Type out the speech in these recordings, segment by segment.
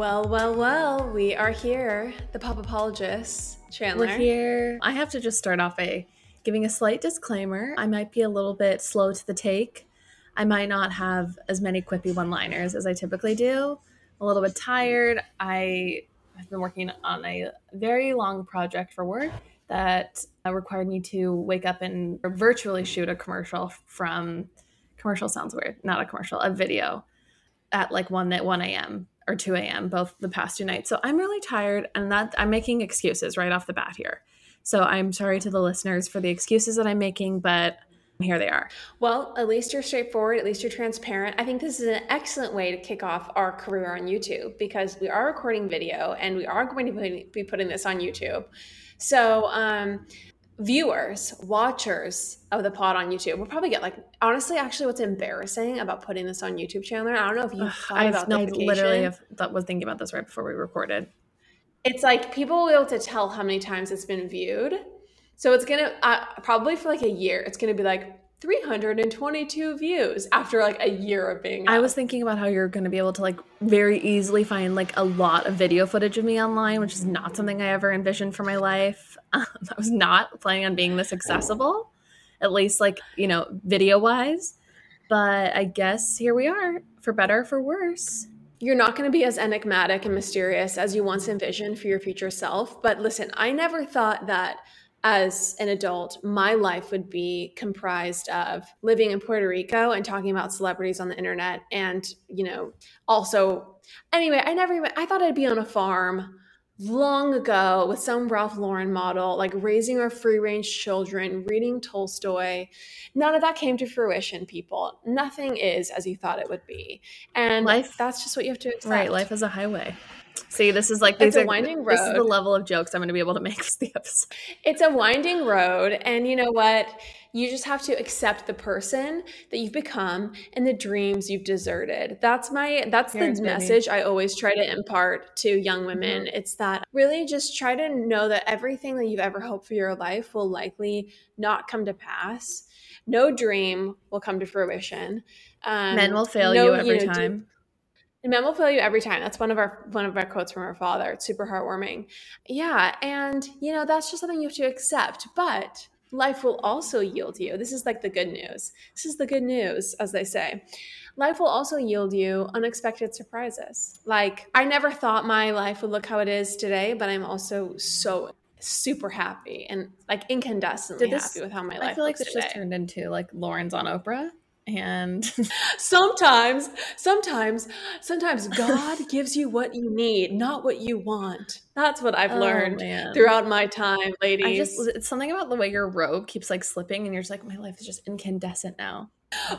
Well, well, well, we are here, the pop apologists. Chandler. We're here. I have to just start off by giving a slight disclaimer. I might be a little bit slow to the take. I might not have as many quippy one liners as I typically do. I'm a little bit tired. I have been working on a very long project for work that uh, required me to wake up and virtually shoot a commercial from commercial sounds weird, not a commercial, a video at like 1 at 1 a.m. or 2 a.m. both the past two nights. So I'm really tired and that I'm making excuses right off the bat here. So I'm sorry to the listeners for the excuses that I'm making, but here they are. Well, at least you're straightforward, at least you're transparent. I think this is an excellent way to kick off our career on YouTube because we are recording video and we are going to be putting this on YouTube. So, um, viewers, watchers of the pod on YouTube, we'll probably get like honestly, actually, what's embarrassing about putting this on YouTube, Chandler? I don't know if you thought I've, about I literally have, that was thinking about this right before we recorded. It's like people will be able to tell how many times it's been viewed. So it's gonna uh, probably for like a year, it's gonna be like 322 views after like a year of being. Up. I was thinking about how you're going to be able to like very easily find like a lot of video footage of me online, which is not something I ever envisioned for my life. Um, I was not planning on being this accessible, at least like, you know, video wise. But I guess here we are, for better for worse. You're not going to be as enigmatic and mysterious as you once envisioned for your future self. But listen, I never thought that as an adult, my life would be comprised of living in Puerto Rico and talking about celebrities on the internet. And, you know, also, anyway, I never even, I thought I'd be on a farm long ago with some Ralph Lauren model, like raising our free range children, reading Tolstoy. None of that came to fruition, people. Nothing is as you thought it would be. And life, that's just what you have to accept. Right. Life is a highway. See, this is like these it's a are, winding road. This is the level of jokes I'm going to be able to make this the episode. It's a winding road, and you know what? You just have to accept the person that you've become and the dreams you've deserted. That's my that's Here's the message I always try to impart to young women. Mm-hmm. It's that really just try to know that everything that you've ever hoped for your life will likely not come to pass. No dream will come to fruition. Um, Men will fail no, you every you know, time. Do, and men will fail you every time. That's one of our one of our quotes from our father. It's super heartwarming. Yeah, and you know that's just something you have to accept. But life will also yield you. This is like the good news. This is the good news, as they say. Life will also yield you unexpected surprises. Like I never thought my life would look how it is today, but I'm also so super happy and like incandescently this, happy with how my life. I feel like this today. just turned into like Lauren's on Oprah and sometimes sometimes sometimes god gives you what you need not what you want that's what i've oh, learned man. throughout my time ladies just, it's something about the way your robe keeps like slipping and you're just like my life is just incandescent now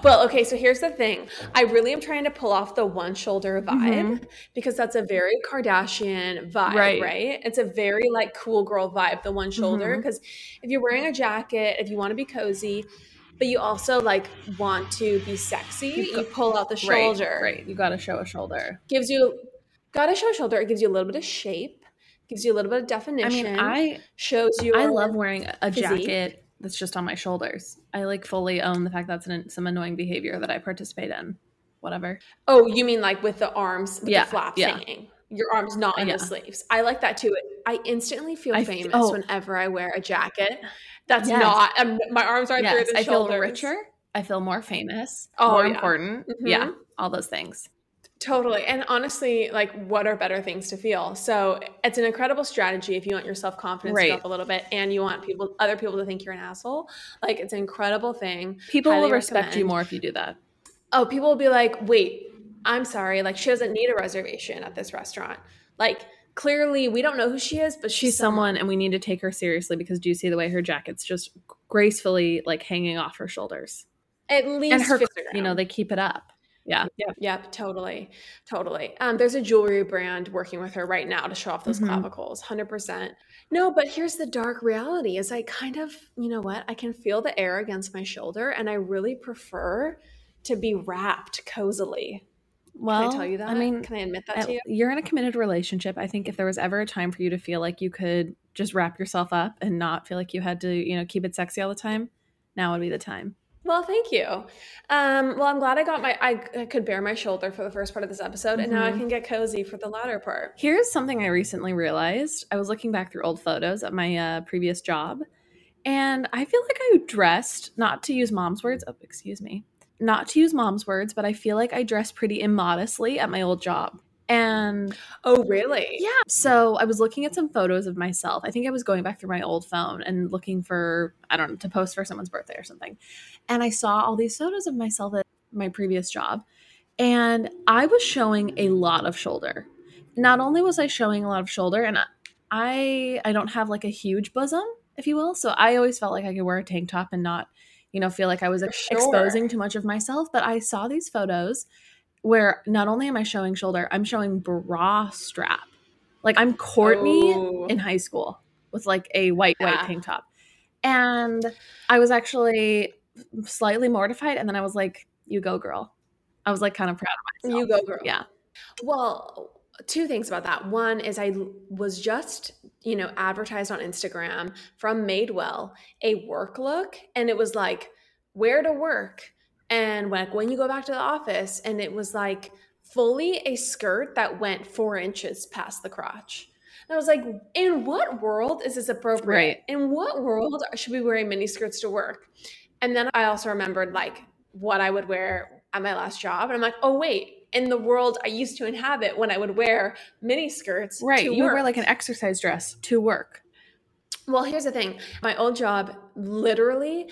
well, okay, so here's the thing. I really am trying to pull off the one shoulder vibe mm-hmm. because that's a very Kardashian vibe, right. right. It's a very like cool girl vibe, the one shoulder. Because mm-hmm. if you're wearing a jacket, if you want to be cozy, but you also like want to be sexy. You, you pull out the shoulder. Right, right. You got to show a shoulder. Gives you got to show a shoulder. It gives you a little bit of shape. Gives you a little bit of definition. I mean, I shows you. I love wearing a physique. jacket that's just on my shoulders. I like fully own the fact that's an, some annoying behavior that I participate in. Whatever. Oh, you mean like with the arms, with yeah, the flaps yeah. hanging? Your arms not in yeah. the sleeves. I like that too. I instantly feel I famous oh. whenever I wear a jacket that's yes. not. Um, my arms aren't yes. through the I shoulders. feel richer. I feel more famous. Oh, more yeah. important. Mm-hmm. Yeah, all those things. Totally. And honestly, like, what are better things to feel? So it's an incredible strategy if you want your self confidence right. to go up a little bit and you want people, other people to think you're an asshole. Like, it's an incredible thing. People Highly will respect recommend. you more if you do that. Oh, people will be like, wait, I'm sorry. Like, she doesn't need a reservation at this restaurant. Like, clearly we don't know who she is, but she's, someone. someone and we need to take her seriously because do you see the way her jacket's just gracefully like hanging off her shoulders? At least and her, you know, they keep it up. Yeah. Yep. Yep. Totally. Totally. Um, there's a jewelry brand working with her right now to show off those mm-hmm. clavicles. 100%. No, but here's the dark reality is I kind of, you know what? I can feel the air against my shoulder and I really prefer to be wrapped cozily. Well, can I tell you that? I mean, can I admit that to you? You're in a committed relationship. I think if there was ever a time for you to feel like you could just wrap yourself up and not feel like you had to, you know, keep it sexy all the time, now would be the time. Well, thank you. Um, well, I'm glad I got my I, I could bear my shoulder for the first part of this episode, and now I Mhm. can get cozy for the latter part. Here's something I recently realized. I was looking back through old photos of my uh, previous job, and I feel like I dressed, not to use mom's words, oh, excuse me, not to use mom's words, but I feel like I dress pretty immodestly at my old job. And Oh, really? yeah, so I was looking at some photos of myself. I think I was going back through my old phone and looking for, I don't know, to post for someone's birthday or something. And I saw all these photos of myself at my previous job. And I was showing a lot of shoulder. Not only was I showing a lot of shoulder, and I I don't have like a huge bosom, if you will. So I always felt like I could wear a tank top and not, you know, feel like I was sure. exposing too much of myself. But I saw these photos where not only am I showing shoulder, I'm showing bra strap. Like I'm Courtney Oh. in high school with like a white white tank top. And I was actually slightly mortified and then I was like, you go girl. I was like kind of proud of myself. You go, girl. Yeah. Well, two things about that. One is I was just, you know, advertised on Instagram from Madewell a work look, and it was like where to work, and like when you go back to the office, and it was like fully a skirt that went four inches past the crotch. And I was like, in what world is this appropriate? Right. In what world should we be wearing mini skirts to work? And then I also remembered like what I would wear at my last job. And I'm like, oh, wait, in the world I used to inhabit when I would wear mini skirts. Right. to You would wear like an exercise dress to work. Well, here's the thing my old job, literally,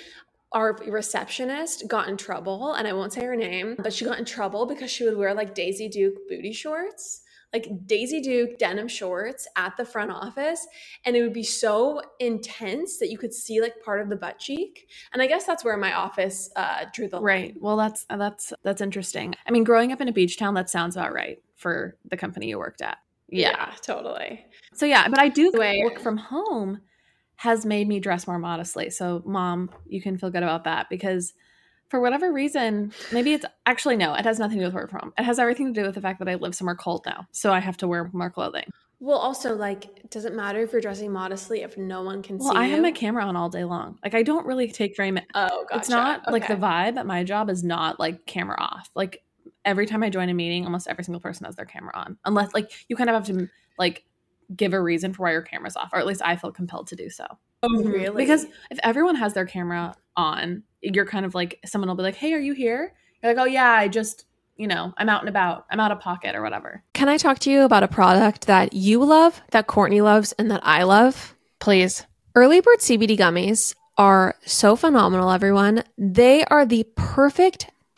our receptionist got in trouble, and I won't say her name, but she got in trouble because she would wear like Daisy Duke booty shorts, like Daisy Duke denim shorts at the front office. And it would be so intense that you could see like part of the butt cheek. And I guess that's where my office uh, drew the line. Right. Well, that's that's that's interesting. I mean, growing up in a beach town, that sounds about right for the company you worked at. Yeah. totally. So yeah, but I do work from home has made me dress more modestly. So mom, you can feel good about that because for whatever reason, maybe it's actually no, it has nothing to do with work from. It has everything to do with the fact that I live somewhere cold now. So I have to wear more clothing. Well, also, like, it doesn't matter if you're dressing modestly if no one can Well, see Well, I you. have my camera on all day long. Like I don't really take very much oh, gotcha. it's not like the vibe at my job is not like camera off. Like every time I join a meeting, almost every single person has their camera on. Unless like you kind of have to like give a reason for why your camera's off, or at least I feel compelled to do so. Oh, mm-hmm. really? Because if everyone has their camera on, you're kind of like someone will be like, "Hey, are you here?" You're like, "Oh yeah, I just, you know, I'm out and about. I'm out of pocket or whatever." Can I talk to you about a product that you love, that Courtney loves, and that I love? Please. Early Bird CBD gummies are so phenomenal, everyone. They are the perfect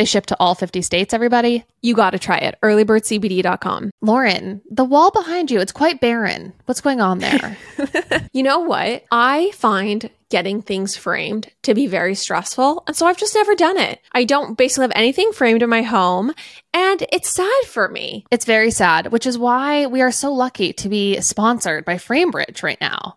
They ship to all 50 states, everybody. You got to try it. Earlybirdcbd.com. Lauren, the wall behind you, it's quite barren. What's going on there? You know what? I find getting things framed to be very stressful. And so I've just never done it. I don't basically have anything framed in my home. And it's sad for me. it's very sad, which is why we are so lucky to be sponsored by Framebridge right now.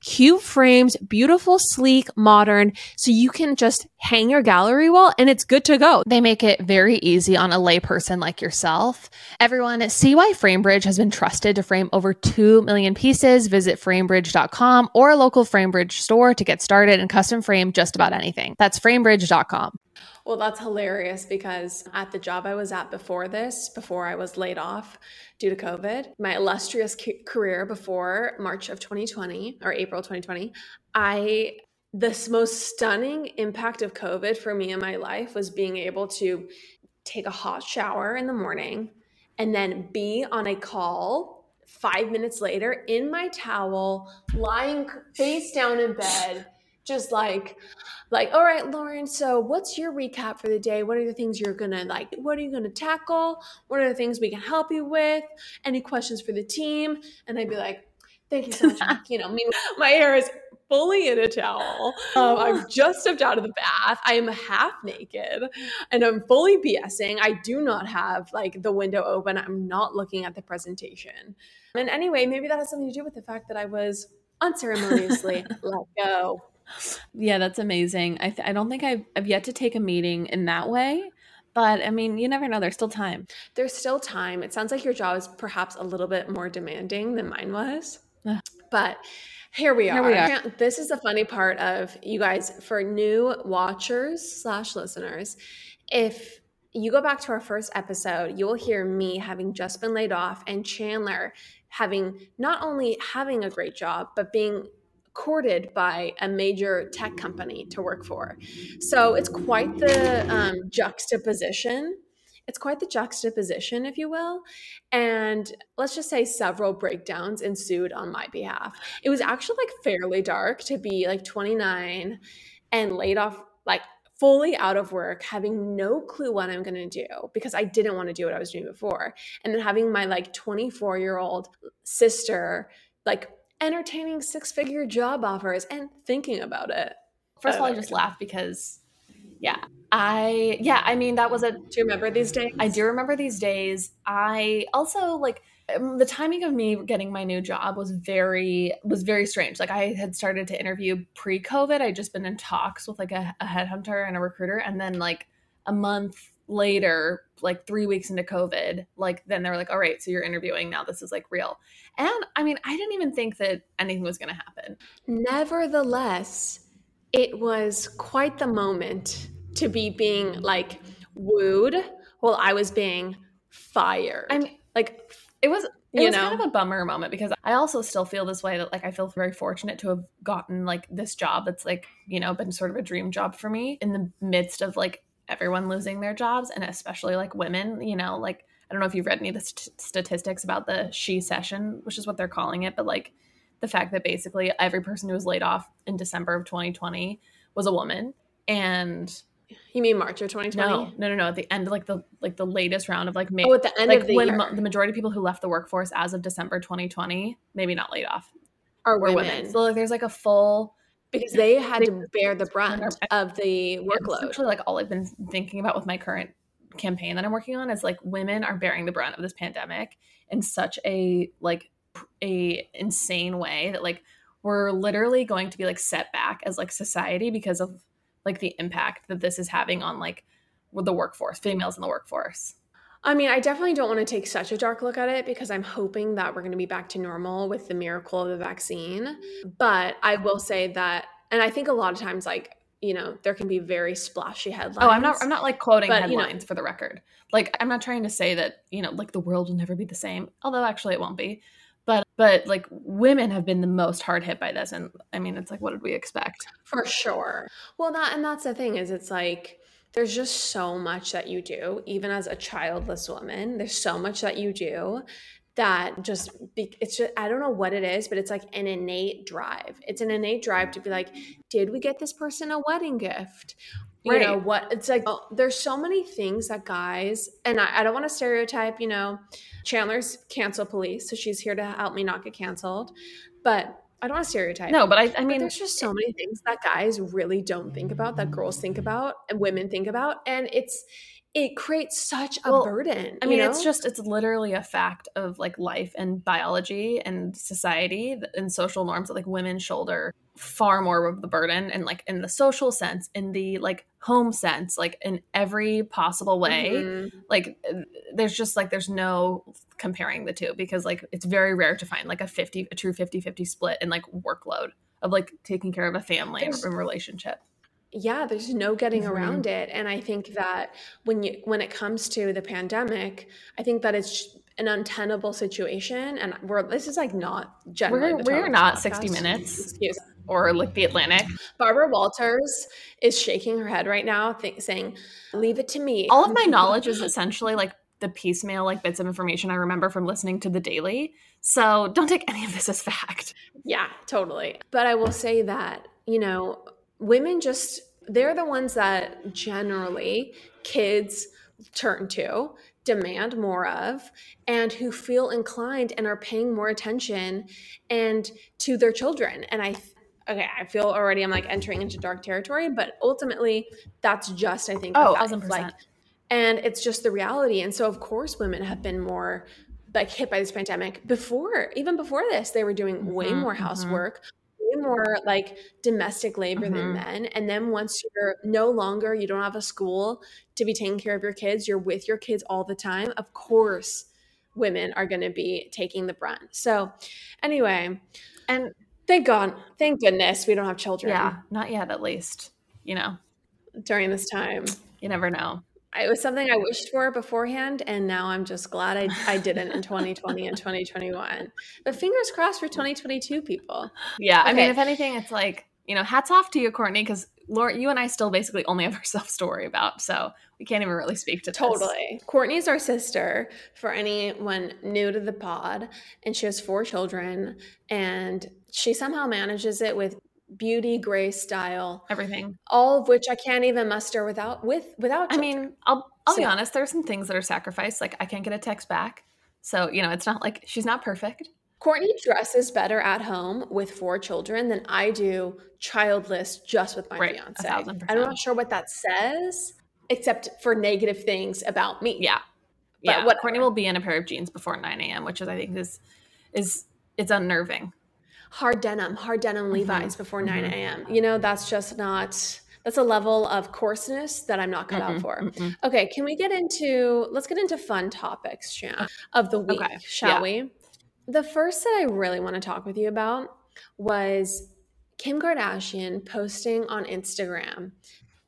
cube frames, beautiful, sleek, modern, so you can just hang your gallery wall and it's good to go. They make it very easy on a layperson like yourself. Everyone, see why FrameBridge has been trusted to frame over 2 million pieces. Visit framebridge.com or a local FrameBridge store to get started and custom frame just about anything. That's framebridge.com. Well, that's hilarious because at the job I was at before this, before I was laid off due to COVID, my illustrious career before March of 2020 or April 2020, I this most stunning impact of COVID for me in my life was being able to take a hot shower in the morning and then be on a call five minutes later in my towel, lying face down in bed, just like, like, all right, Lauren, so what's your recap for the day? What are the things you're gonna like? What are you gonna tackle? What are the things we can help you with? Any questions for the team? And I'd be like, thank you so much. you know, my hair is fully in a towel. Um, I've just stepped out of the bath. I am half naked and I'm fully BSing. I do not have like the window open. I'm not looking at the presentation. And anyway, maybe that has something to do with the fact that I was unceremoniously let go. Yeah, that's amazing. I, th- I don't think I've, I've yet to take a meeting in that way. But I mean, you never know. There's still time. There's still time. It sounds like your job is perhaps a little bit more demanding than mine was. but here we are. Here we are. This is the funny part of you guys for new watchers slash listeners. If you go back to our first episode, you will hear me having just been laid off and Chandler having not only having a great job, but being courted by a major tech company to work for. So it's quite the um, juxtaposition it's quite the juxtaposition, if you will. And let's just say several breakdowns ensued on my behalf. It was actually like fairly dark to be like 29 and laid off, like fully out of work, having no clue what I'm going to do because I didn't want to do what I was doing before. And then having my like 24 year old sister, like entertaining six figure job offers and thinking about it. First of all, I just laugh because, yeah, I yeah, I mean that was a. Do you remember these days? I do remember these days. I also like um, the timing of me getting my new job was very was very strange. Like I had started to interview pre-COVID. I'd just been in talks with like a, a headhunter and a recruiter, and then like a month later, like three weeks into COVID, like then they were like, "All right, so you're interviewing now. This is like real." And I mean, I didn't even think that anything was going to happen. Nevertheless, it was quite the moment to be being like wooed while I was being fired. I mean, like it was it you was know? kind of a bummer moment because I also still feel this way that like I feel very fortunate to have gotten like this job that's like, you know, been sort of a dream job for me in the midst of like everyone losing their jobs and especially like women, you know, like I don't know if you've read any of the st- statistics about the shecession, which is what they're calling it, but like the fact that basically every person who was laid off in December of 2020 was a woman and you mean March of 2020? No, no, no, no. At the end, like the like the latest round of like May. Oh, at the end like of the when year. the majority of people who left the workforce as of December 2020, maybe not laid off, are women. women. So like, there's like a full because they had to bear the brunt of the workload. Actually, like all I've been thinking about with my current campaign that I'm working on is like women are bearing the brunt of this pandemic in such a like a insane way that like we're literally going to be like set back as like society because of like the impact that this is having on like the workforce, females in the workforce. I mean, I definitely don't want to take such a dark look at it because I'm hoping that we're going to be back to normal with the miracle of the vaccine. But I will say that, and I think a lot of times, like, you know, there can be very splashy headlines. Oh, I'm not, I'm not like quoting but, headlines you know, for the record. Like, I'm not trying to say that, you know, like the world will never be the same, although actually it won't be but but like women have been the most hard hit by this and i mean it's like what did we expect for sure well that and that's the thing is it's like there's just so much that you do even as a childless woman there's so much that you do that just be, it's just i don't know what it is but it's like an innate drive it's an innate drive to be like did we get this person a wedding gift you right. know what it's like oh, there's so many things that guys and I, I don't want to stereotype you know chandler's cancel police so she's here to help me not get canceled but I don't want to stereotype. No, but I, I mean, but there's just so many things that guys really don't think about, that girls think about, and women think about, and it's it creates such a well, burden. I mean, know? it's just it's literally a fact of like life and biology and society and social norms that like women shoulder far more of the burden and like in the social sense, in the like home sense, like in every possible way. Mm-hmm. Like there's just like there's no comparing the two because like it's very rare to find like a 50 a true 50-50 split in like workload of like taking care of a family and relationship yeah there's no getting Mhm. around it and i think that when you when it comes to the pandemic i think that it's an untenable situation and we're this is like not generally We're- we're not this 60. Minutes. excuse Or like the Atlantic. barbara walters is shaking her head right now th- saying leave it to me All of my knowledge is essentially like the piecemeal like bits of information I remember from listening to the daily. So don't take any of this as fact. Yeah, totally. But I will say that, you know, women just, they're the ones that generally kids turn to, demand more of, and who feel inclined and are paying more attention and to their children. And I, okay, I feel already I'm like entering into dark territory, but ultimately that's just, I think, Oh, thousand percent. and it's just the reality. And so, of course, women have been more like hit by this pandemic before, even before this, they were doing way Mhm, more mhm. housework, way more like domestic labor than Mhm. men. And then once you're no longer, you don't have a school to be taking care of your kids, you're with your kids all the time. Of course, women are going to be taking the brunt. So, anyway, And thank God, thank goodness we don't have children yeah, not yet at least. You know, during this time. you never know. It was something I wished for beforehand, and now I'm just glad I, I didn't in 2020 and 2021. But fingers crossed for 2022, people. Yeah, I mean, if anything, it's like you know, hats off to you, Courtney, because Laura, you and I still basically only have ourselves to worry about, so we can't even really speak to this. Totally. Courtney's our sister for anyone new to the pod, and she has four children, and she somehow manages it with beauty, grace, style, everything. all of which I can't even muster without with without. I mean, I'll I'll be honest. There are some things that are sacrificed. Like I can't get a text back, so you know, it's not like she's not perfect. Courtney dresses better at home with four children than I do childless just with my Right, fiance. I'm not sure what that says, except for negative things about me. Yeah, But yeah. whatever. Courtney will be in a pair of jeans before nine a.m., which is I think is is it's unnerving. Hard denim, hard denim mm-hmm. Levi's before mm-hmm. 9 mhm. a.m. You know, that's just not, that's a level of coarseness that I'm not cut out Mm-mm, for. mm-mm. Okay, can we get into, let's get into fun topics, Shanna, uh, of the week, Okay, shall yeah. we? The first that I really want to talk with you about was Kim Kardashian posting on Instagram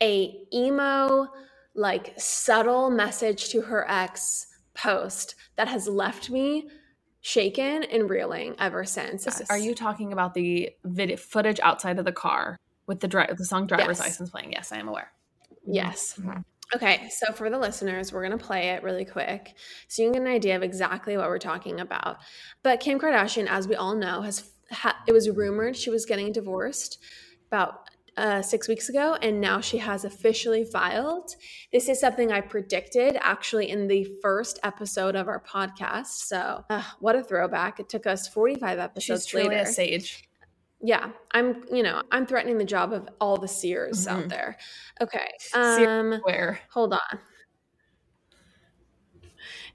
a emo, like subtle message to her ex post that has left me shaken and reeling ever since. Yes. Are you talking about the video footage outside of the car with the dri- the song "Driver's Yes. License" playing? Yes, I am aware. Yes. Mhm. Okay, so for the listeners, we're going to play it really quick so you can get an idea of exactly what we're talking about. But Kim Kardashian, as we all know, has ha- it was rumored she was getting divorced about uh, six weeks ago, and now she has officially filed. This is something I predicted actually in the first episode of our podcast. So, uh, what a throwback! It took us 45 episodes She's truly later a sage. yeah i'm you know i'm threatening the job of all the seers out Mhm. there okay um Where hold on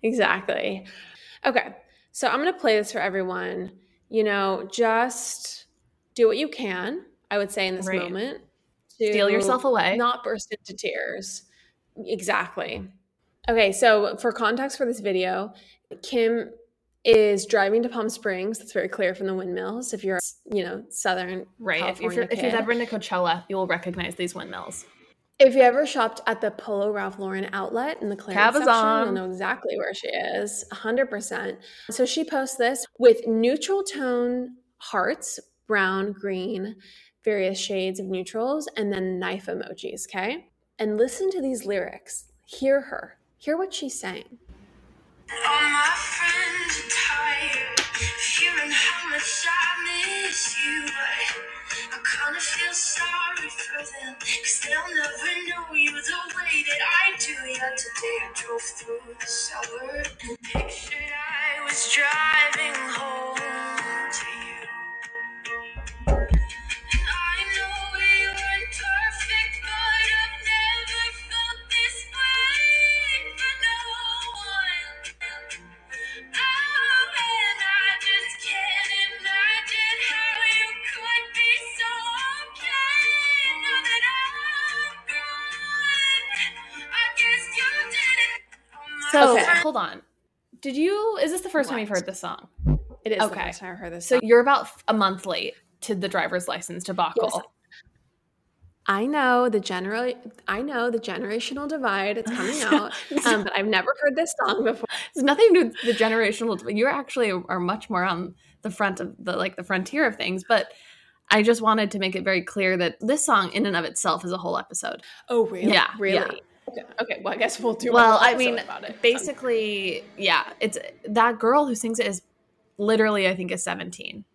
exactly okay so i'm going to play this for everyone you know just do what you can i would say in this Right. moment to steal yourself away. not burst into tears exactly okay so for context for this video kim is driving to palm springs that's very clear from the windmills if you're you know southern right. If, you're, California if you've ever been to Coachella, you will recognize these windmills. If you ever shopped at the Polo Ralph Lauren outlet in the clearance section, Cabazon. you'll know exactly where she is, 100%. So she posts this with neutral tone hearts, brown, green, various shades of neutrals, and then knife emojis, okay? And listen to these lyrics. Hear her. Hear what she's saying. All my friends are tired how much I miss you. But I kinda feel sorry for them, cause they'll never know you the way that I do. Yeah, today I drove through the suburb and pictured I was driving you? Is this the first time you've heard this song? It is the Okay. first time I've heard this. So you're about a month late to the driver's license debacle. Yes. I know the general. I know the generational divide. It's coming out, um, but I've never heard this song before. It's nothing to do with the generational. You actually are much more on the front of the like the frontier of things, but I just wanted to make it very clear that this song, in and of itself, is a whole episode. Oh, really? Yeah, really. yeah. Okay. well, I guess we'll do. Well, I mean, about it. basically, yeah, it's that girl who sings it is literally, I think, is 17.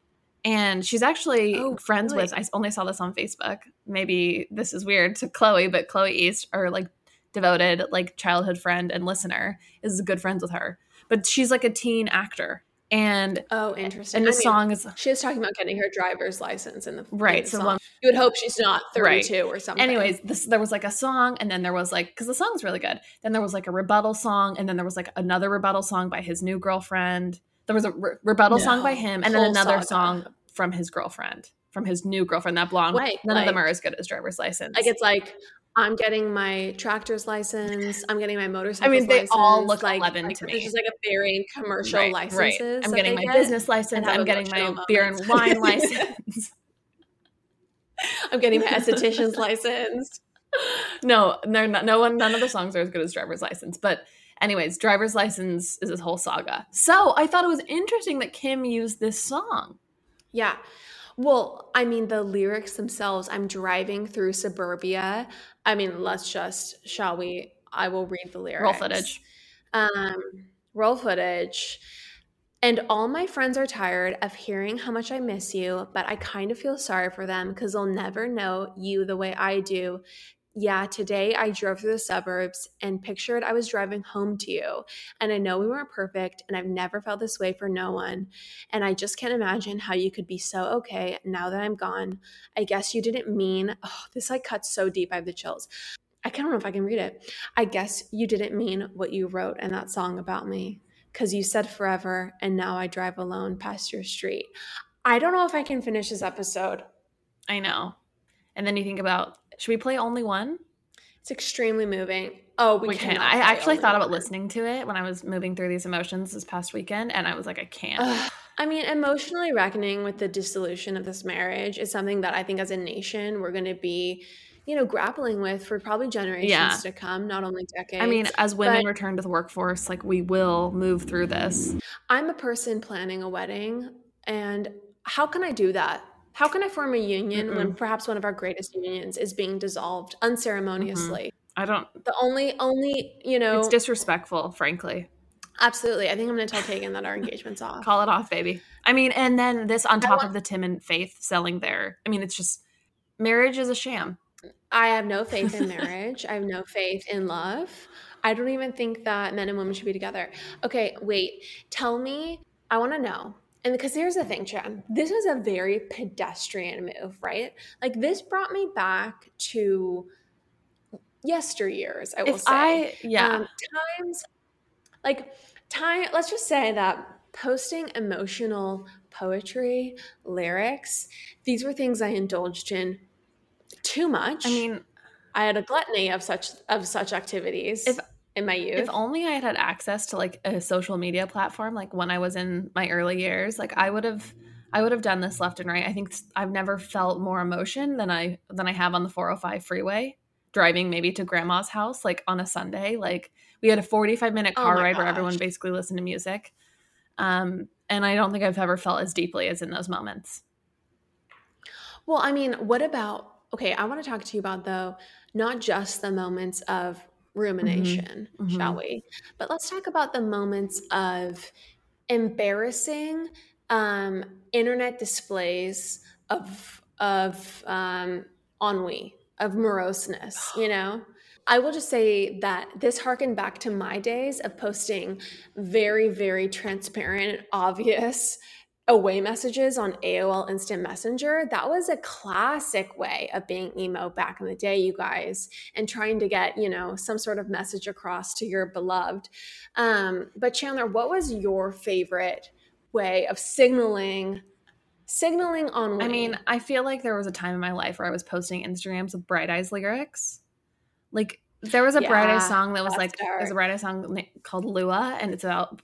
And she's actually Oh, friends with. I only saw this on Facebook. Maybe this is weird to Chloe, but Chloe East, or like devoted, like childhood friend and listener, is good friends with her. But she's like a teen actor. And oh, interesting. and the I mean, song is She was talking about getting her driver's license in the in Right, the so song. one- you would hope she's not Right. thirty-two or something. anyways this there was like a song and then there was like because the song's really good then there was like a rebuttal song and then there was like another rebuttal song by his new girlfriend there was a re- rebuttal song by him and then another song from his girlfriend from his new girlfriend that blonde Wait, none of them are as good as driver's license like it's like I'm getting my tractor's license. I'm getting my motorcycle. I mean, they all look like, 11 like, to me. just like a varying commercial Right, licenses. right. i'm getting my get. business license i'm getting my beer and wine license I'm getting my esthetician's license. no they're not, no one none of the songs are as good as driver's license but anyways driver's license is this whole saga so i thought it was interesting that kim used this song Yeah. Well, I mean, the lyrics themselves, I'm driving through suburbia. I mean, let's just, shall we? I will read the lyrics. roll footage Um, roll footage. And all my friends are tired of hearing how much I miss you, but I kind of feel sorry for them because they'll never know you the way I do. Yeah, today I drove through the suburbs and pictured I was driving home to you. And I know we weren't perfect, and I've never felt this way for no one. And I just can't imagine how you could be so okay now that I'm gone. I guess you didn't mean, oh, this like cuts so deep. I have the chills. I don't know if I can read it. I guess you didn't mean what you wrote in that song about me because you said forever and now I drive alone past your street. I don't know if I can finish this episode. I know. And then you think about should we play only one? It's extremely moving. Oh, we, We can. I actually thought about One. listening to it when I was moving through these emotions this past weekend, and I was like, I can't. Ugh. I mean, emotionally reckoning with the dissolution of this marriage is something that I think as a nation we're going to be, you know, grappling with for probably generations Yeah. to come, not only decades. I mean, as women return to the workforce, like we will move through this. I'm a person planning a wedding, and how can I do that? How can I form a union when perhaps one of our greatest unions is being dissolved mm-hmm. unceremoniously? I don't. The only, only, you know, It's disrespectful, frankly. absolutely. I think I'm going to tell Kagan that our engagement's off. Call it off, baby. I mean, and then this on top want- of the Tim and Faith selling their. I mean, it's just marriage is a sham. I have no faith in marriage. I have no faith in love. I don't even think that men and women should be together. Okay, wait. Tell me. I want to know. And because here's the thing, Jen, this was a very pedestrian move, right? Like this brought me back to yesteryears. I will If say. I, yeah, Um, times like time let's just say that posting emotional poetry lyrics these were things i indulged in too much I mean, i had a gluttony of such of such activities If- in my youth if only I had had access to like a social media platform, like when I was in my early years, like I would have, I would have done this left and right. I think I've never felt more emotion than I than I have on the 405 freeway, driving maybe to grandma's house like on a Sunday. Like we had a 45 minute Oh car my ride where everyone basically listened to music, um, and I don't think I've ever felt as deeply as in those moments. well i mean what about okay i want to talk to you about though not just the moments of rumination mhm. shall we? But let's talk about the moments of embarrassing um, internet displays of of um, ennui of moroseness you know? I will just say that this harkened back to my days of posting very very transparent obvious away messages on aol instant messenger that was a classic way of being emo back in the day you guys and trying to get you know some sort of message across to your beloved um, but chandler what was your favorite way of signaling signaling on I mean, I feel like there was a time in my life where I was posting Instagrams with Bright Eyes lyrics. Like there was a Bright Yeah, Eyes song that was like there's a. Bright Eyes song called Lua, and it's about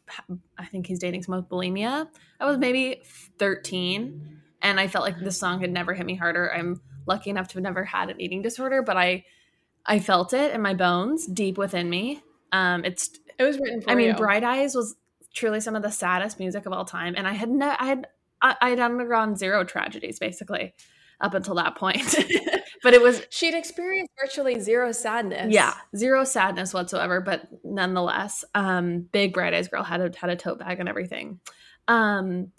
I think he's dating someone with bulimia. I was maybe 13, and I felt like this song had never hit me harder. I'm lucky enough to have never had an eating disorder, but I I felt it in my bones, deep within me. Um, it's It was written for I mean, you. Bright Eyes was truly some of the saddest music of all time, and I had no, I had I, I had undergone zero tragedies basically up until that point. but it was She'd experienced virtually zero sadness. yeah, zero sadness whatsoever, but nonetheless, um, big bright eyes girl had a had a tote bag and everything. Um,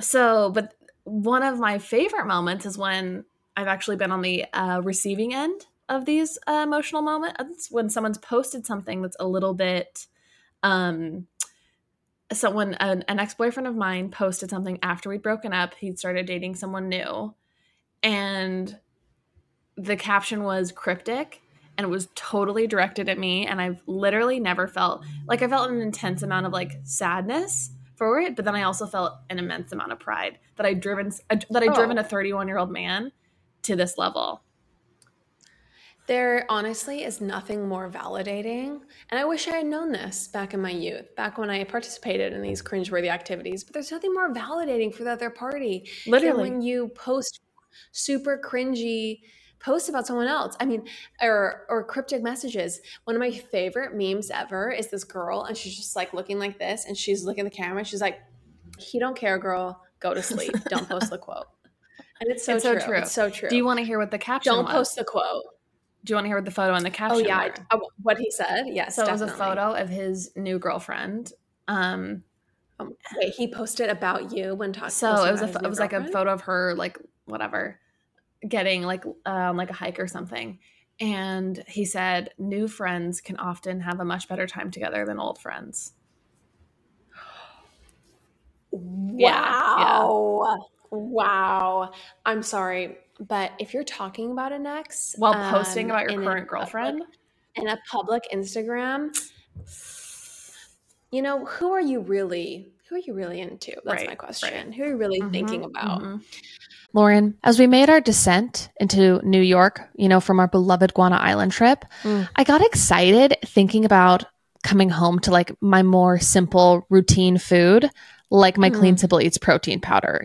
so, but one of my favorite moments is when I've actually been on the uh, receiving end of these uh, emotional moments when someone's posted something that's a little bit um someone an, an ex-boyfriend of mine posted something after we'd broken up he'd started dating someone new and the caption was cryptic and it was totally directed at me and i've literally never felt like i felt an intense amount of like sadness for it but then i also felt an immense amount of pride that i'd driven uh, that i'd Oh. driven a 31 year old man to this level There honestly is nothing more validating. And I wish I had known this back in my youth, back when I participated in these cringeworthy activities. But there's nothing more validating for the other party than literally when you post super cringy posts about someone else. I mean, or or cryptic messages. One of my favorite memes ever is this girl, and she's just like looking like this, and she's looking at the camera. She's like, "He don't care, girl. Go to sleep. don't post the quote." And it's so, It's so true. true. It's so true. do you want to hear what the caption don't was? post the quote. do you want to hear what the photo and the caption? Oh caption yeah, were? I- oh, what he said. Yes, so it was a photo of his new girlfriend um Um, wait, he posted about you when talking. so it was a it was like a photo of her like whatever getting like um like a hike or something and he said new friends can often have a much better time together than old friends yeah. Wow. Wow. I'm sorry, but if you're talking about an ex while posting um, about your a current girlfriend in a public Instagram, you know, who are you really? Who are you really into? That's Right, my question. right. Who are you really thinking Mhm, about? mhm. Lauren, as we made our descent into New York, you know, from our beloved Guana Island trip, Mm. I got excited thinking about coming home to like my more simple routine food, like my Clean Simple Eats protein powder.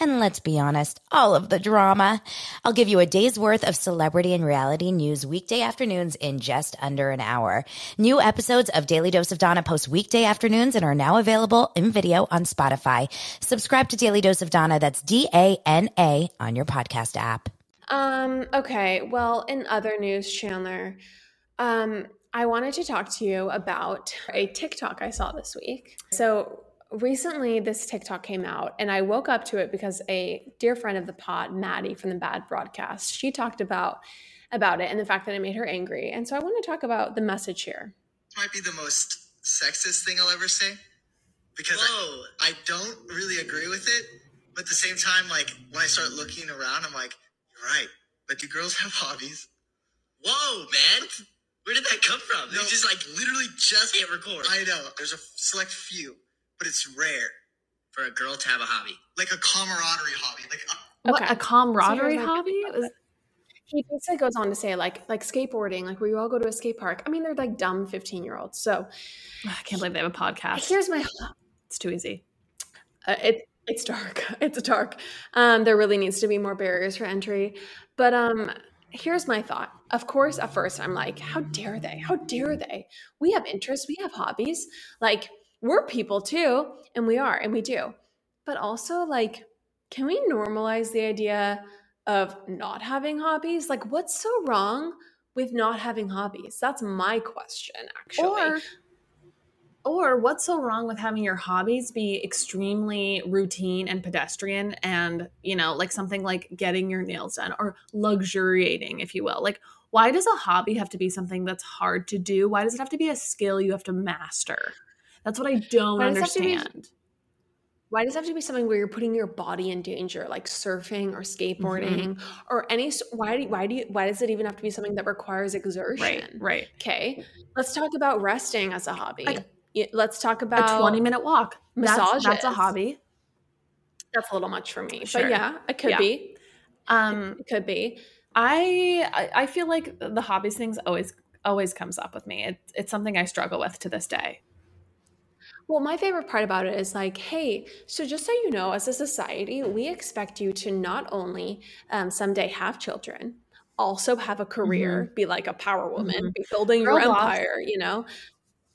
And let's be honest, all of the drama. I'll give you a day's worth of celebrity and reality news weekday afternoons in just under an hour. New episodes of Daily Dose of Dana post weekday afternoons and are now available in video on Spotify. Subscribe to Daily Dose of Dana. That's D-A-N-A on your podcast app. Um, okay. Well, in other news, Chandler, um, I wanted to talk to you about a TikTok I saw this week. So recently this TikTok came out and I woke up to it because a dear friend of the pod, Maddie from the Bad Broadcast, she talked about about it and the fact that it made her angry. And so I want to talk about the message here. might be the most sexist thing I'll ever say because I, I don't really agree with it. But at the same time, like when I start looking around, I'm like, you're right. But do girls have hobbies? Whoa, man! Where did that come from? No. You just like literally just hit record I know there's a select few, but it's rare. for a girl to have a hobby. Like a camaraderie hobby. Like uh, what a camaraderie So hobby was- He basically goes on to say like like skateboarding, like where you all go to a skate park. I mean, they're like dumb 15 year olds. So i can't believe they have a podcast here's my it's too easy Uh, it it's dark. It's dark. Um, there really needs to be more barriers for entry. But um, here's my thought. Of course, at first I'm like, how dare they? How dare they? We have interests. We have hobbies. Like we're people too, and we are, and we do. but also like can we normalize the idea of not having hobbies? Like what's so wrong with not having hobbies? That's my question actually. Or or what's so wrong with having your hobbies be extremely routine and pedestrian and, you know, like something like getting your nails done or luxuriating, if you will? Like, why does a hobby have to be something that's hard to do? Why does it have to be a skill you have to master? That's what I don't Why does it have to be- understand. Why does it have to be something where you're putting your body in danger, like surfing or skateboarding or any? Why do why do you, why does it even have to be something that requires exertion? Right, right. Okay, let's talk about resting as a hobby. Like- let's talk about a 20 minute walk. That's, that's a hobby. That's a little much for me, Sure. but yeah, it could Yeah. be. Um, It could be. I I- I feel like the hobbies things always always comes up with me. It, it's something I struggle with to this day. Well, my favorite part about it is like, hey, so just so you know, as a society, we expect you to not only um, someday have children, also have a career, be like a power woman, Mhm. be building your boss. empire, you know,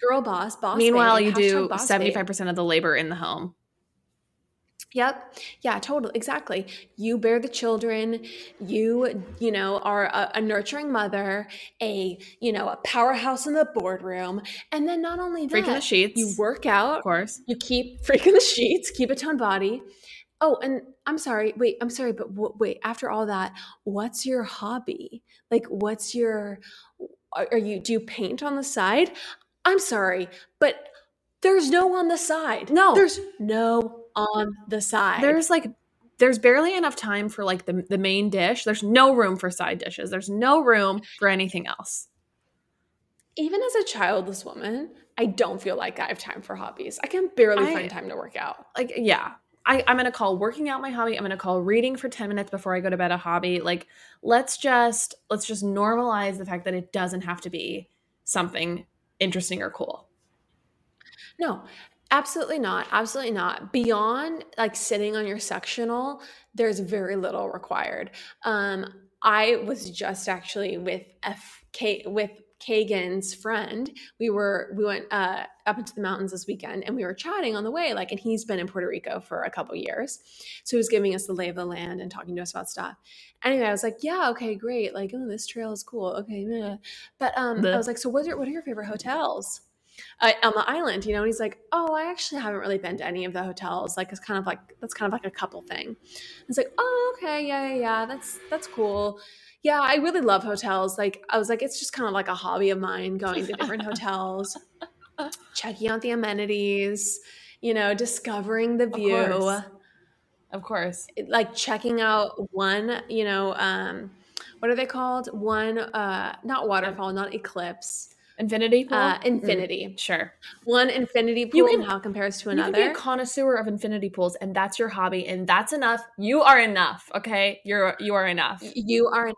girl boss, boss. Meanwhile, babe, you do hashtag boss babe. seventy five percent of the labor in the home. Yep. Yeah, totally. Exactly. You bear the children. You, you know, are a, a nurturing mother, a, you know, a powerhouse in the boardroom. And then not only that, Freaking the sheets. you work out, of course. you keep freaking the sheets, keep a toned body. Oh, and I'm sorry. Wait, I'm sorry, but w- wait. After all that, what's your hobby? Like, what's your? Are are you do you paint on the side? I'm sorry, but there's no on the side. No. there's no on the side. There's like there's barely enough time for like the the main dish. There's no room for side dishes. There's no room for anything else. even as a childless woman, I don't feel like I have time for hobbies. I can barely I- find time to work out. Like yeah. I, I'm gonna call working out my hobby. I'm gonna call reading for 10 minutes before I go to bed a hobby. Like let's just let's just normalize the fact that it doesn't have to be something interesting or cool. No, absolutely not. Absolutely not. Beyond like sitting on your sectional, there's very little required. Um, I was just actually with FK with Kagan's friend. We were we went uh, up into the mountains this weekend, and we were chatting on the way. Like, and he's been in Puerto Rico for a couple years, so he was giving us the lay of the land and talking to us about stuff. Anyway, I was like, "Yeah, okay, great. Like, oh, this trail is cool. Okay, meh." but um, The- I was like, "So, what are what are your favorite hotels?" Uh, on the island, you know, and he's like, "Oh, I actually haven't really been to any of the hotels. Like, it's kind of like that's kind of like a couple thing." It's like, "Oh, okay, yeah, yeah, yeah, that's that's cool." Yeah, I really love hotels. Like, I was like, it's just kind of like a hobby of mine, going to different hotels, checking out the amenities, you know, discovering the view, course. Of course. like checking out one, you know, um, what are they called? One, uh, not waterfall, not eclipse, Infinity pool? uh, infinity. Mm, sure. One infinity pool You can- and how it compares to another. You can be a connoisseur of infinity pools, and that's your hobby, and that's enough. You are enough. Okay, you're you are enough. you are enough.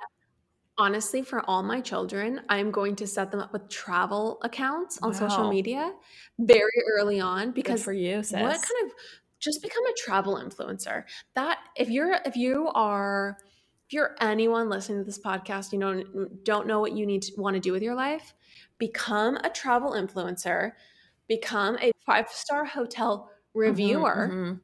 Honestly, for all my children, I'm going to set them up with travel accounts on social media very early on Good because for you, sis. what kind of just become a travel influencer that if you're if you are if you're anyone listening to this podcast you know don't know what you need to want to do with your life become a travel influencer become a five star hotel reviewer Mhm,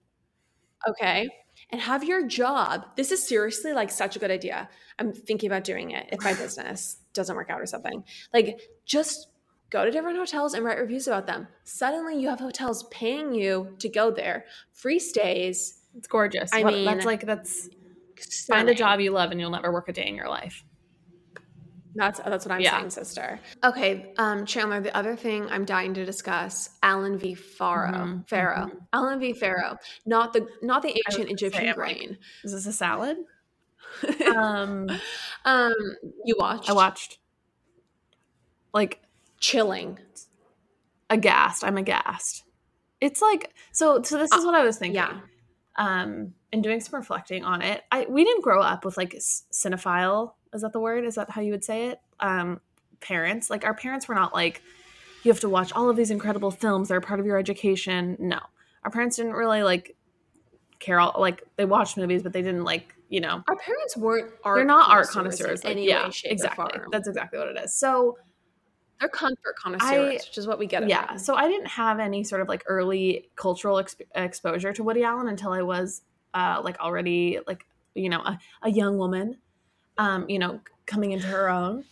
okay and have your job. This is seriously like such a good idea. I'm thinking about doing it if my business doesn't work out or something. Like just go to different hotels and write reviews about them. Suddenly you have hotels paying you to go there. Free stays. It's gorgeous. I What- mean, that's like that's find a job you love, and you'll never work a day in your life. that's that's what i'm Yeah. saying sister okay um chandler the other thing i'm dying to discuss allen v Farrow, Mhm, pharaoh mhm. allen v pharaoh not the not the ancient gonna say, egyptian like- grain Is this a salad? um, um you watched I watched. Like chilling aghast. I'm aghast. It's like so. So this is what I was thinking. yeah um and doing some reflecting on it. I we didn't grow up with like cinephile is that the word? Is that how you would say it? Um parents. Like our parents were not like you have to watch all of these incredible films they're part of your education. No. Our parents didn't really like care all like they watched movies but they didn't like you know. Our parents weren't art they're not art connoisseurs like, yeah way, exactly. that's exactly what it is. So They're comfort connoisseurs, which is what we get. yeah. so i didn't have any sort of like early cultural exp- exposure to woody allen until i was uh like already like you know a, a young woman um you know coming into her own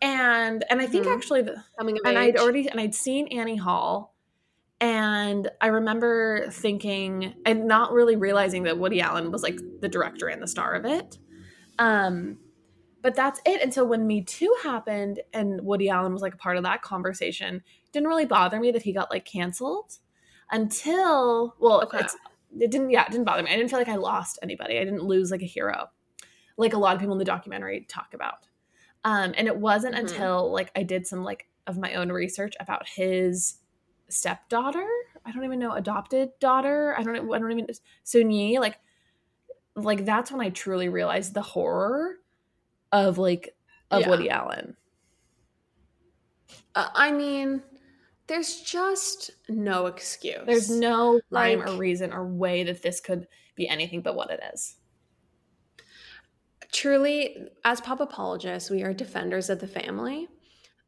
and and i think Mhm. actually the, coming of and age. i'd already and i'd seen annie hall and i remember thinking and not really realizing that woody allen was like the director and the star of it um but that's it until when me too happened and woody allen was like a part of that conversation didn't really bother me that he got like canceled until well Okay. it's it didn't yeah it didn't bother me. I didn't feel like i lost anybody. I didn't lose like a hero like a lot of people in the documentary talk about. Um and it wasn't Mhm. until like i did some like of my own research about his stepdaughter. I don't even know adopted daughter. I don't know i don't even Soon-Yi like like that's when i truly realized the horror of like of Yeah. woody allen. Uh, I mean, there's just no excuse. there's no rhyme Like- or reason or way that this could be anything but what it is truly as pop apologists we are defenders of the family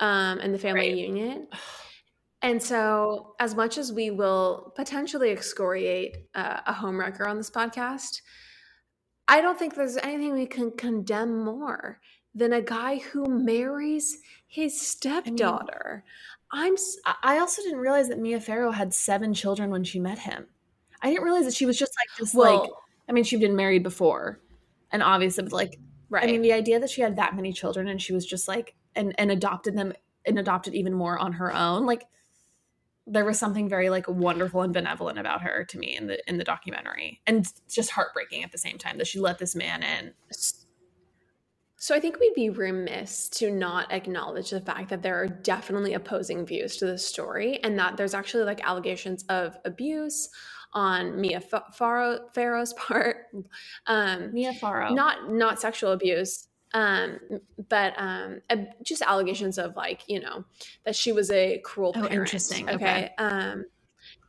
um, and the family Right. union and so as much as we will potentially excoriate uh, a homewrecker on this podcast i don't think there's anything we can condemn more than a guy who marries his stepdaughter i'm s- I- I also didn't realize that Mia Farrow had seven children when she met him. I didn't realize that she was just like this. well like, I mean, she'd been married before, and obviously, but like, right I mean, the idea that she had that many children and she was just like, and and adopted them and adopted even more on her own, like, there was something very like wonderful and benevolent about her to me in the in the documentary, and just heartbreaking at the same time that she let this man in. So I think we'd be remiss to not acknowledge the fact that there are definitely opposing views to this story, and that there's actually like allegations of abuse on Mia Fa- Farrow, Farrow's part, um, Mia Farrow, not not sexual abuse, um, but um, just allegations of like you know that she was a cruel Oh, parent. interesting. Okay. Okay. Um,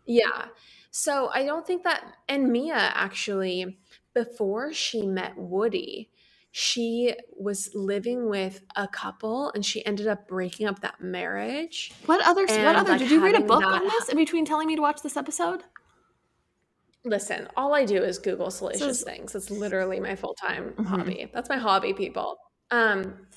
yeah. So I don't think that, and Mia actually, before she met Woody, she was living with a couple, and she ended up breaking up that marriage. what other what other? like, did you read a book on this in between telling me to watch this episode? Listen, all I do is Google salacious is- things. It's literally my full time Mhm. hobby. That's my hobby, people. Um.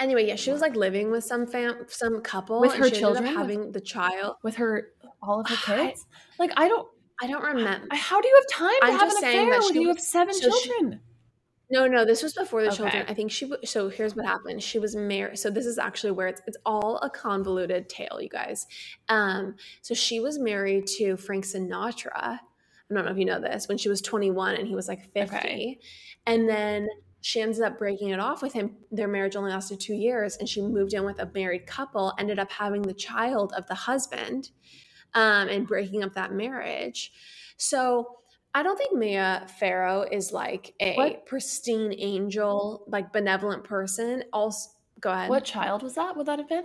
Anyway, yeah, she was like living with some fam, some couple, With and her she children? up With- having the child. with her all of her I- kids like i don't I don't remember. How do you have time to I'm have just an affair when she you have seven so she- children No, no, this was before the Okay. children. I think she. w- So here's what happened. She was married. So this is actually where it's it's all a convoluted tale, you guys. Um, so she was married to Frank Sinatra. I don't know if you know this. When she was 21 and he was like 50, Okay. and then she ended up breaking it off with him. Their marriage only lasted two years, and she moved in with a married couple. Ended up having the child of the husband, um, and breaking up that marriage. So I don't think Mia Farrow is like a What? pristine angel, like benevolent person. Also, go ahead. what child was that would that have been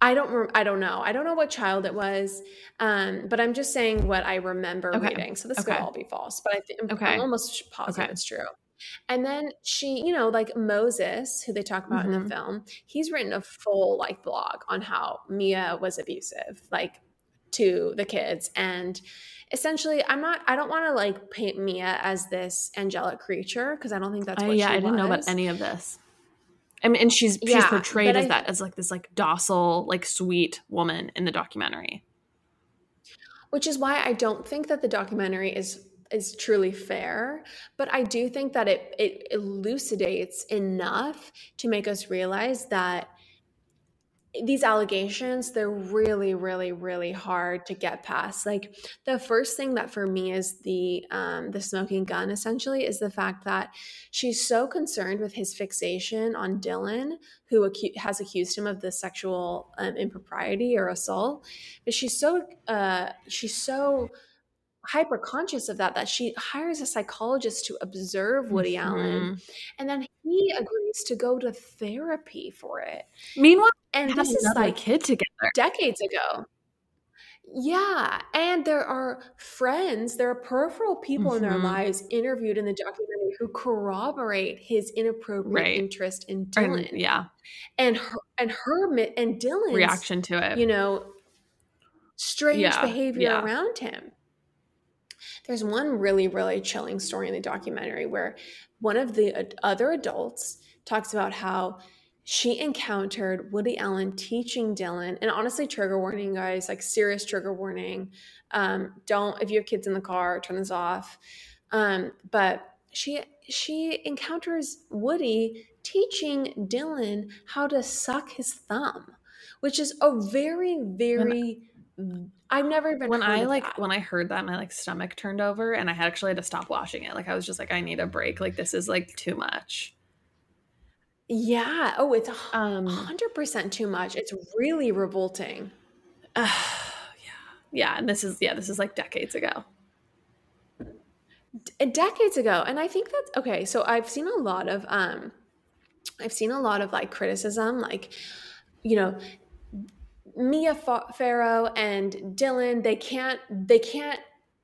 I don't. I don't know. I don't know what child it was, um, but I'm just saying what I remember Okay. reading. So this Okay. could all be false, but I think I'm, Okay. I'm almost positive Okay. it's true. And then she, you know, like Moses, who they talk about in Mhm. the film, he's written a full like blog on how Mia was abusive, like to the kids, and essentially, I'm not. I don't want to like paint Mia as this angelic creature because I don't think that's what yeah she i didn't know about any of this. I mean, and she's she's Yeah, portrayed as I- that as like this like docile like sweet woman in the documentary. Which is why I don't think that the documentary is is truly fair but I do think that it it elucidates enough to make us realize that these allegations they're really really really hard to get past. Like the first thing that for me is the um the smoking gun essentially is the fact that she's so concerned with his fixation on Dylan who acu- has accused him of the sexual um, impropriety or assault. But she's so uh she's so hyper conscious of that that she hires a psychologist to observe Woody Allen. Mhm. and then he agrees to go to therapy for it meanwhile and this is like kid together decades ago yeah and there are friends there are peripheral people in their Mhm. lives interviewed in the documentary who corroborate his inappropriate Right. interest in And- Dylan yeah and her and her and Dylan's reaction to it. you know, strange Yeah, behavior yeah. around him. There's one really, really chilling story in the documentary where one of the other adults talks about how she encountered Woody Allen teaching Dylan, and honestly, trigger warning, guys, like serious trigger warning. Um, don't if you have kids in the car, turn this off. Um, but she she encounters Woody teaching Dylan how to suck his thumb, which is a very, very I've never been when I like that. when I heard that, my like stomach turned over, and I had actually had to stop watching it. Like I was just like, I need a break. Like this is like too much. yeah. Oh, it's a Um, hundred percent too much. It's really revolting. yeah, yeah, and this is yeah, this is like decades ago. D- decades ago and i think that's okay so i've seen a lot of um i've seen a lot of like criticism like you know mia Fa- farrow and dylan they can't they can't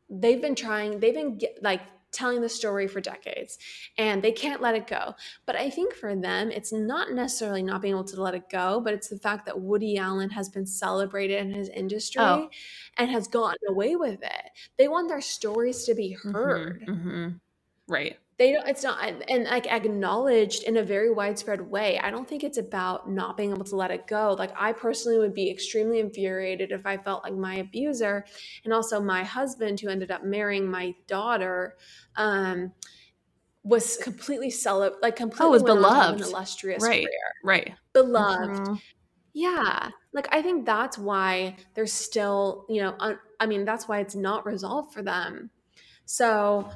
they've been trying they've been get, like telling the story for decades and they can't let it go but i think for them it's not necessarily not being able to let it go but it's the fact that woody allen has been celebrated in his industry Oh. and has gotten away with it they want their stories to be Mhm, heard mhm. Right. They don't it's not and like acknowledged in a very widespread way i don't think it's about not being able to let it go like i personally would be extremely infuriated if i felt like my abuser and also my husband who ended up marrying my daughter um was completely celeb like completely Oh, was went on to have beloved. an illustrious Right. career Right. beloved Mhm. yeah. Like I think that's why there's still, you know, un- I mean, that's why it's not resolved for them. So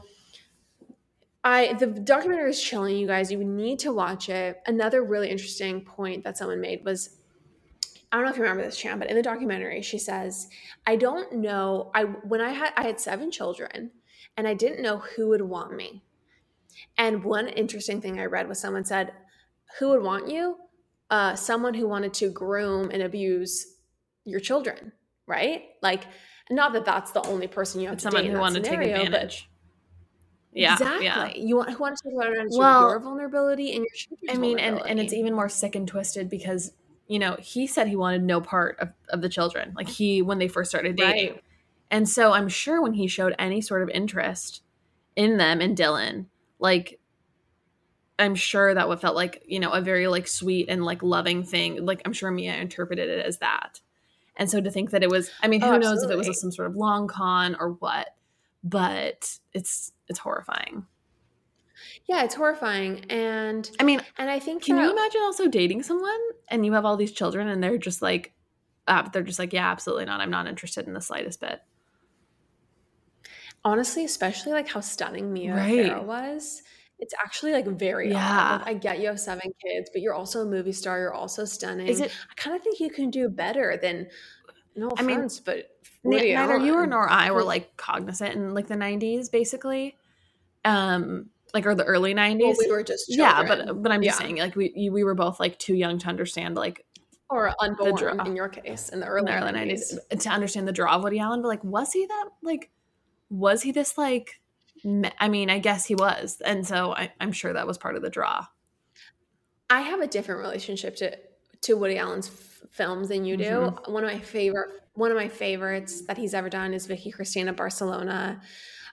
I the documentary is chilling, you guys. You need to watch it. Another really interesting point that someone made was I don't know if you remember this, Chan, but in the documentary, she says, "I don't know. I when I had I had seven children, and I didn't know who would want me. And one interesting thing I read was someone said, "Who would want you? Uh, someone who wanted to groom and abuse your children, right? Like, not that that's the only person you have It's to someone date in who wanted to take scenario, but advantage. Yeah. exactly. Yeah. You want to take advantage Well, of your vulnerability and your children's I mean, and, and it's even more sick and twisted because, you know, he said he wanted no part of, of the children. Like he, when they first started dating. Right. And so I'm sure when he showed any sort of interest in them and Dylan, like, I'm sure that what felt like, you know, a very like sweet and like loving thing. Like, I'm sure Mia interpreted it as that. And so to think that it was, I mean, oh, who Oh, knows if it was absolutely. some sort of long con or what, but it's, it's horrifying. yeah, it's horrifying, and I mean, and I think Can you imagine also dating someone and you have all these children and they're just like, uh, they're just like, yeah, absolutely not. I'm not interested in the slightest bit. honestly, especially like how stunning Mia Right. Farrow was. It's actually like very Yeah. odd. Like, I get you have seven kids, but you're also a movie star. You're also stunning. Is it- I kind of think you can do better than. No I mean, offense, but Neither you or nor I were like cognizant in like the 90s, basically, um, like or the early 90s. Well, we were just yeah, but but I'm just Yeah. saying, like we we were both like too young to understand like or unborn draw. in your case in the in early, the early 90s. 90s to understand the draw of Woody Allen. But like, was he that like? Was he this like? I mean, I guess he was, and so I, I'm sure that was part of the draw. I have a different relationship to to Woody Allen's films than you do. Mm-hmm. One of my favorite one of my favorites that he's ever done is Vicky Cristina Barcelona.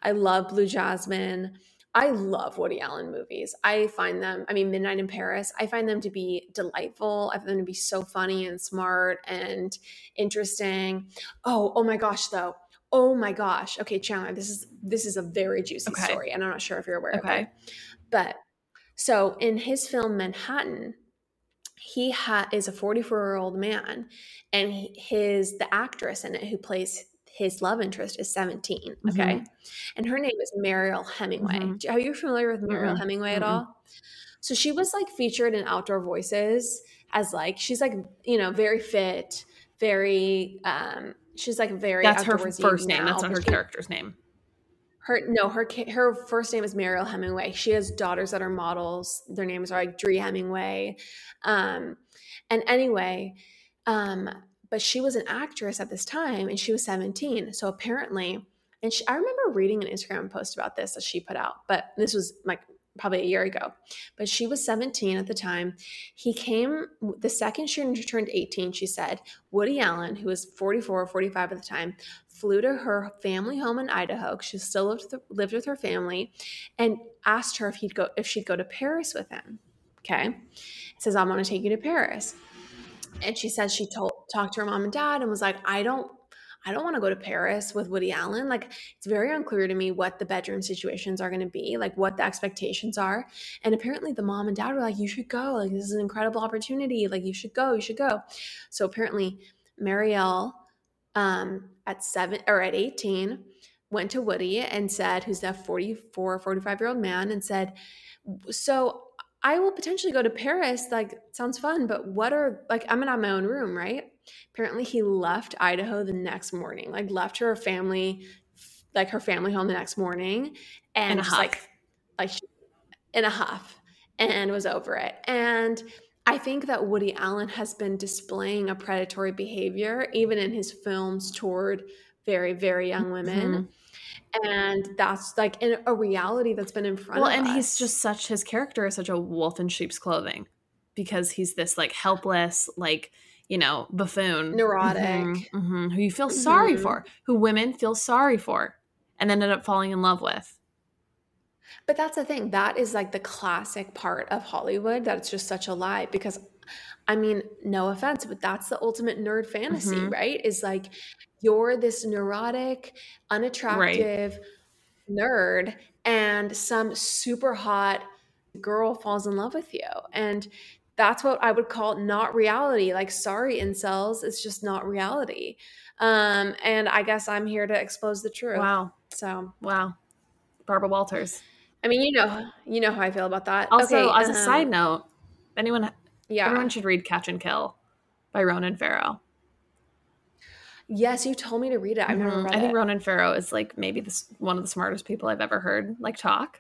I love Blue Jasmine. I love Woody Allen movies. I find them, I mean, Midnight in Paris, I find them to be delightful. I find them to be so funny and smart and interesting. Oh, oh my gosh, though. Oh my gosh. Okay, Chandler, this is this is a very juicy Okay. story, and I'm not sure if you're aware of it. But so in his film Manhattan, he ha- is a 44 year old man, and he- his the actress in it who plays his love interest is 17. Okay, and her name is Mariel Hemingway. Mhm. Are you familiar with Mariel Mm-mm. Hemingway at all? So she was like featured in Outdoor Voices as like she's like you know very fit, very um she's like very That's her first name. now, That's not her character's name. Her no, her her first name is Mariel Hemingway. She has daughters that are models. Their names are like Dree Hemingway. Um, and anyway, um, but she was an actress at this time, and she was seventeen. So apparently, and she, I remember reading an Instagram post about this that she put out. But this was like probably a year ago, but she was 17 at the time. He came the second she turned 18, she said, Woody Allen, who was 44 or 45 at the time, flew to her family home in Idaho. She still lived, lived with her family and asked her if he'd go if she'd go to Paris with him. Okay. Says, I'm gonna take you to Paris. And she says she told talked to her mom and dad and was like, I don't I don't want to go to Paris with Woody Allen. Like, it's very unclear to me what the bedroom situations are going to be, like, what the expectations are. And apparently, the mom and dad were like, You should go. Like, this is an incredible opportunity. Like, you should go. You should go. So, apparently, Marielle um, at seven or at 18 went to Woody and said, Who's that 44, 45 year old man, and said, So, I will potentially go to Paris. Like, sounds fun, but what are, like, I'm gonna have my own room, right? Apparently, he left Idaho the next morning, like left her family, like her family home the next morning, and just like, like in a huff, and was over it. And I think that Woody Allen has been displaying a predatory behavior, even in his films, toward very, very young women. Mm-hmm and that's like in a reality that's been in front of him. well, and us. he's just such his character is such a wolf in sheep's clothing because he's this like helpless like you know, buffoon, neurotic, mm-hmm, mm-hmm, who you feel mm-hmm. sorry for, who women feel sorry for, and ended up falling in love with. But that's the thing. That is like the classic part of Hollywood. That's just such a lie because, I mean, no offense, but that's the ultimate nerd fantasy, mm-hmm. right? Is like you're this neurotic, unattractive right. nerd, and some super hot girl falls in love with you. And that's what I would call not reality. Like, sorry, incels, it's just not reality. Um, and I guess I'm here to expose the truth. Wow. So, wow, Barbara Walters. I mean, you know, you know how I feel about that. Also, okay, as um, a side note, anyone, yeah, everyone should read Catch and Kill by Ronan Farrow. Yes, you told me to read it. I've mm-hmm. read I think it. Ronan Farrow is like maybe this one of the smartest people I've ever heard like talk.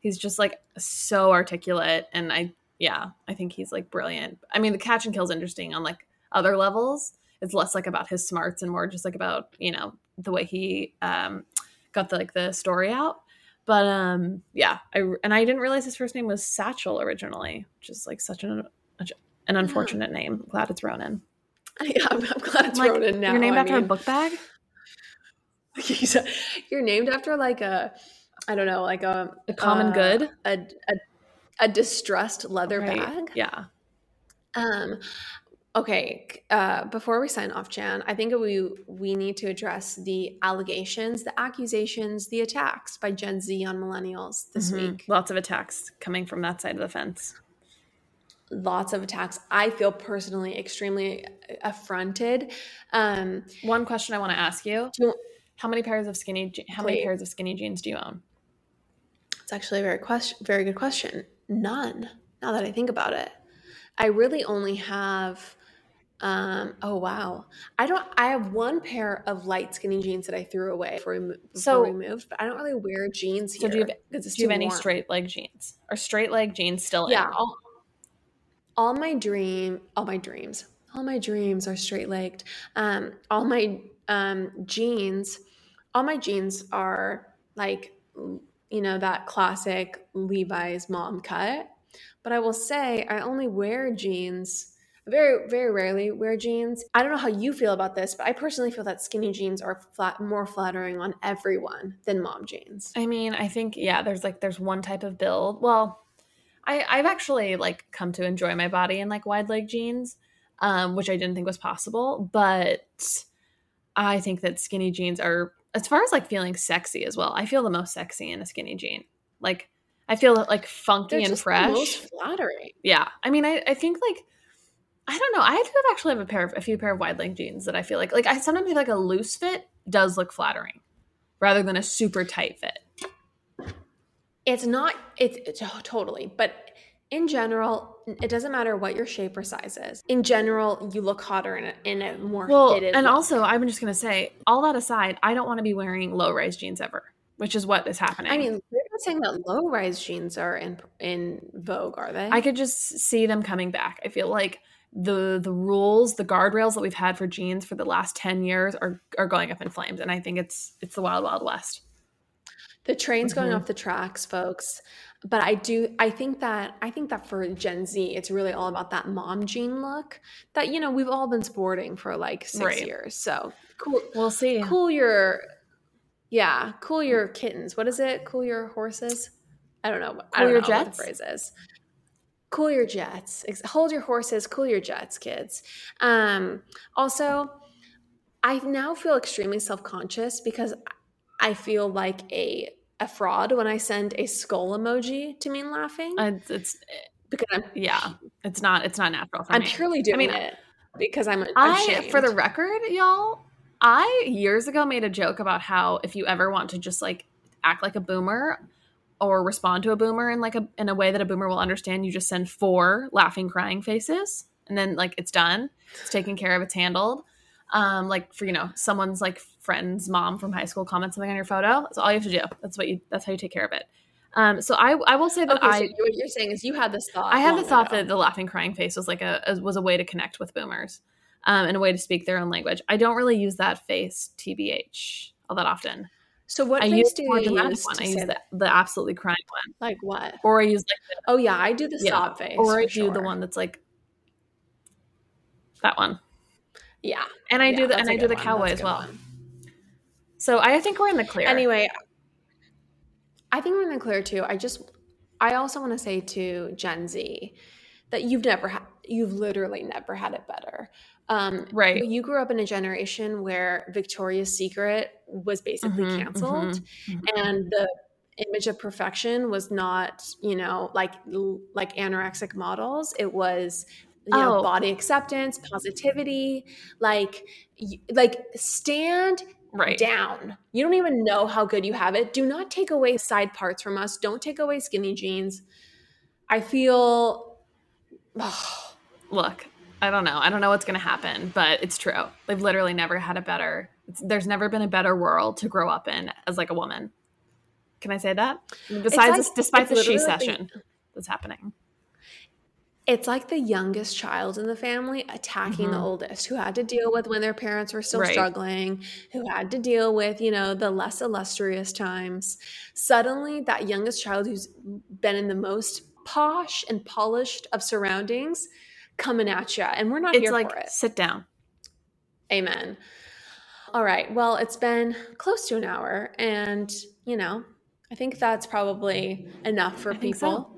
He's just like so articulate, and I yeah, I think he's like brilliant. I mean, the catch and kill is interesting on like other levels. It's less like about his smarts and more just like about you know the way he um, got the like the story out. But um, yeah, I and I didn't realize his first name was Satchel originally, which is like such an an unfortunate yeah. name. I'm glad it's Ronan. Yeah, I'm, I'm glad it's like, Ronan now. You're named I after mean, a book bag. you're named after like a, I don't know, like a a common uh, good, a, a a distressed leather right. bag. Yeah. Um okay, uh before we sign off, Chan, I think we we need to address the allegations, the accusations, the attacks by Gen Z on millennials this mm-hmm. week. Lots of attacks coming from that side of the fence. Lots of attacks. I feel personally extremely affronted. Um one question I want to ask you. you how many pairs of skinny how many pairs of skinny jeans do you own? It's actually a very question very good question. None, now that I think about it. I really only have um oh wow. I don't I have one pair of light skinny jeans that I threw away before we, before so, we moved, but I don't really wear jeans here. So do you have, do you have any straight leg jeans? Are straight leg jeans still yeah, in? All, all my dream all my dreams. All my dreams are straight legged. Um all my um jeans all my jeans are like you know, that classic Levi's mom cut. But I will say, I only wear jeans. Very, very rarely wear jeans. I don't know how you feel about this, but I personally feel that skinny jeans are flat, more flattering on everyone than mom jeans. I mean, I think yeah, there's like there's one type of build. Well, I, I've actually like come to enjoy my body in like wide leg jeans, um, which I didn't think was possible. But I think that skinny jeans are as far as like feeling sexy as well, I feel the most sexy in a skinny jean. Like I feel like funky They're and fresh. most flattering. Yeah. I mean, I, I think like I don't know. I do actually have a pair of a few pair of wide leg jeans that I feel like like I sometimes feel like a loose fit does look flattering rather than a super tight fit. It's not it's, it's oh, totally, but in general, it doesn't matter what your shape or size is. In general, you look hotter in a, in a more well, fitted. And look. also, I'm just gonna say, all that aside, I don't want to be wearing low rise jeans ever, which is what is happening. I mean, they're not saying that low rise jeans are in in vogue, are they? I could just see them coming back. I feel like the the rules, the guardrails that we've had for jeans for the last ten years are are going up in flames, and I think it's it's the wild wild west The train's going Mhm. off the tracks, folks. But I do I think that I think that for Gen Z, it's really all about that mom jean look that you know we've all been sporting for like six Right. years. So cool We'll see. cool your yeah, cool your kittens. What is it? Cool your horses? I don't know. I Cool don't your know jets? what the phrase is. Cool your jets. Hold your horses, cool your jets, kids. Um, also, I now feel extremely self-conscious because I feel like a a fraud when I send a skull emoji to mean laughing Uh, It's, it's because I'm yeah. It's not. It's not natural for I'm me. purely doing mean, it because I'm I, ashamed. for the record, y'all, I years ago made a joke about how if you ever want to just like act like a boomer or respond to a boomer in like a in a way that a boomer will understand, you just send four laughing, crying faces, and then like it's done, it's taken care of, it's handled. Um, like for you know someone's like friend's mom from high school comments something on your photo. That's all you have to do. That's what you. That's how you take care of it. Um, so I I will say that okay, I so what you're saying is you had this thought. I had the thought ago. that the laughing crying face was like a was a way to connect with boomers, um, and a way to speak their own language. I don't really use that face tbh all that often. So what I use do the dramatic use one. I use the, the absolutely crying one, Like what? or I use like Oh yeah, I do the Yeah. sob face. or I do the one that's like that one, Yeah, and I yeah, do the and I do the one. cowboy as well. one. So I think we're in the clear. Anyway, I think we're in the clear too. I just, I also want to say to Gen Z that you've never had, you've literally never had it better. Um, Right. You grew up in a generation where Victoria's Secret was basically Mhm, canceled, mhm, and the image of perfection was not, you know, like like anorexic models. It was you know Oh. body acceptance, positivity, like like stand right. down. You don't even know how good you have it. Do not take away side parts from us. Don't take away skinny jeans. I feel Look, I don't know. I don't know what's going to happen, but it's true. They've literally never had a better. There's never been a better world to grow up in as like a woman. Can I say that? Besides, like- despite the shecession that's happening. it's like the youngest child in the family attacking the Mhm. oldest who had to deal with when their parents were still Right. struggling, who had to deal with, you know, the less illustrious times. Suddenly that youngest child who's been in the most posh and polished of surroundings coming at you and we're not It's here like for it. sit down. Amen. All right. Well, it's been close to an hour, and you know, I think that's probably enough for I people. so.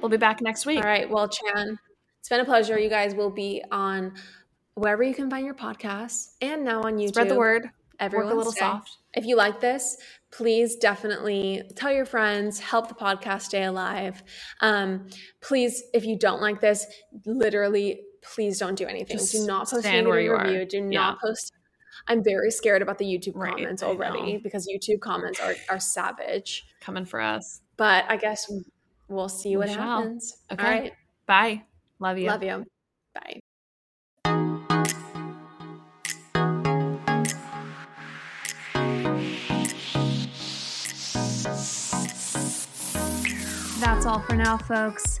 We'll be back next week. All right. Well, Chan, it's been a pleasure. You guys will be on wherever you can find your podcasts, and now on YouTube. Spread the word. Every Work a little Wednesday. soft. If you like this, please definitely tell your friends, help the podcast stay alive. Um, please, if you don't like this, literally, please don't do anything. Just do not post a stand where negative you are. review. Do Yeah. not post. I'm very scared about the YouTube Right, comments already because YouTube comments are, are savage. Coming for us. But I guess we'll see We what shall. happens. Okay. All right. Bye. Love you. Love you. Bye. That's all for now, folks.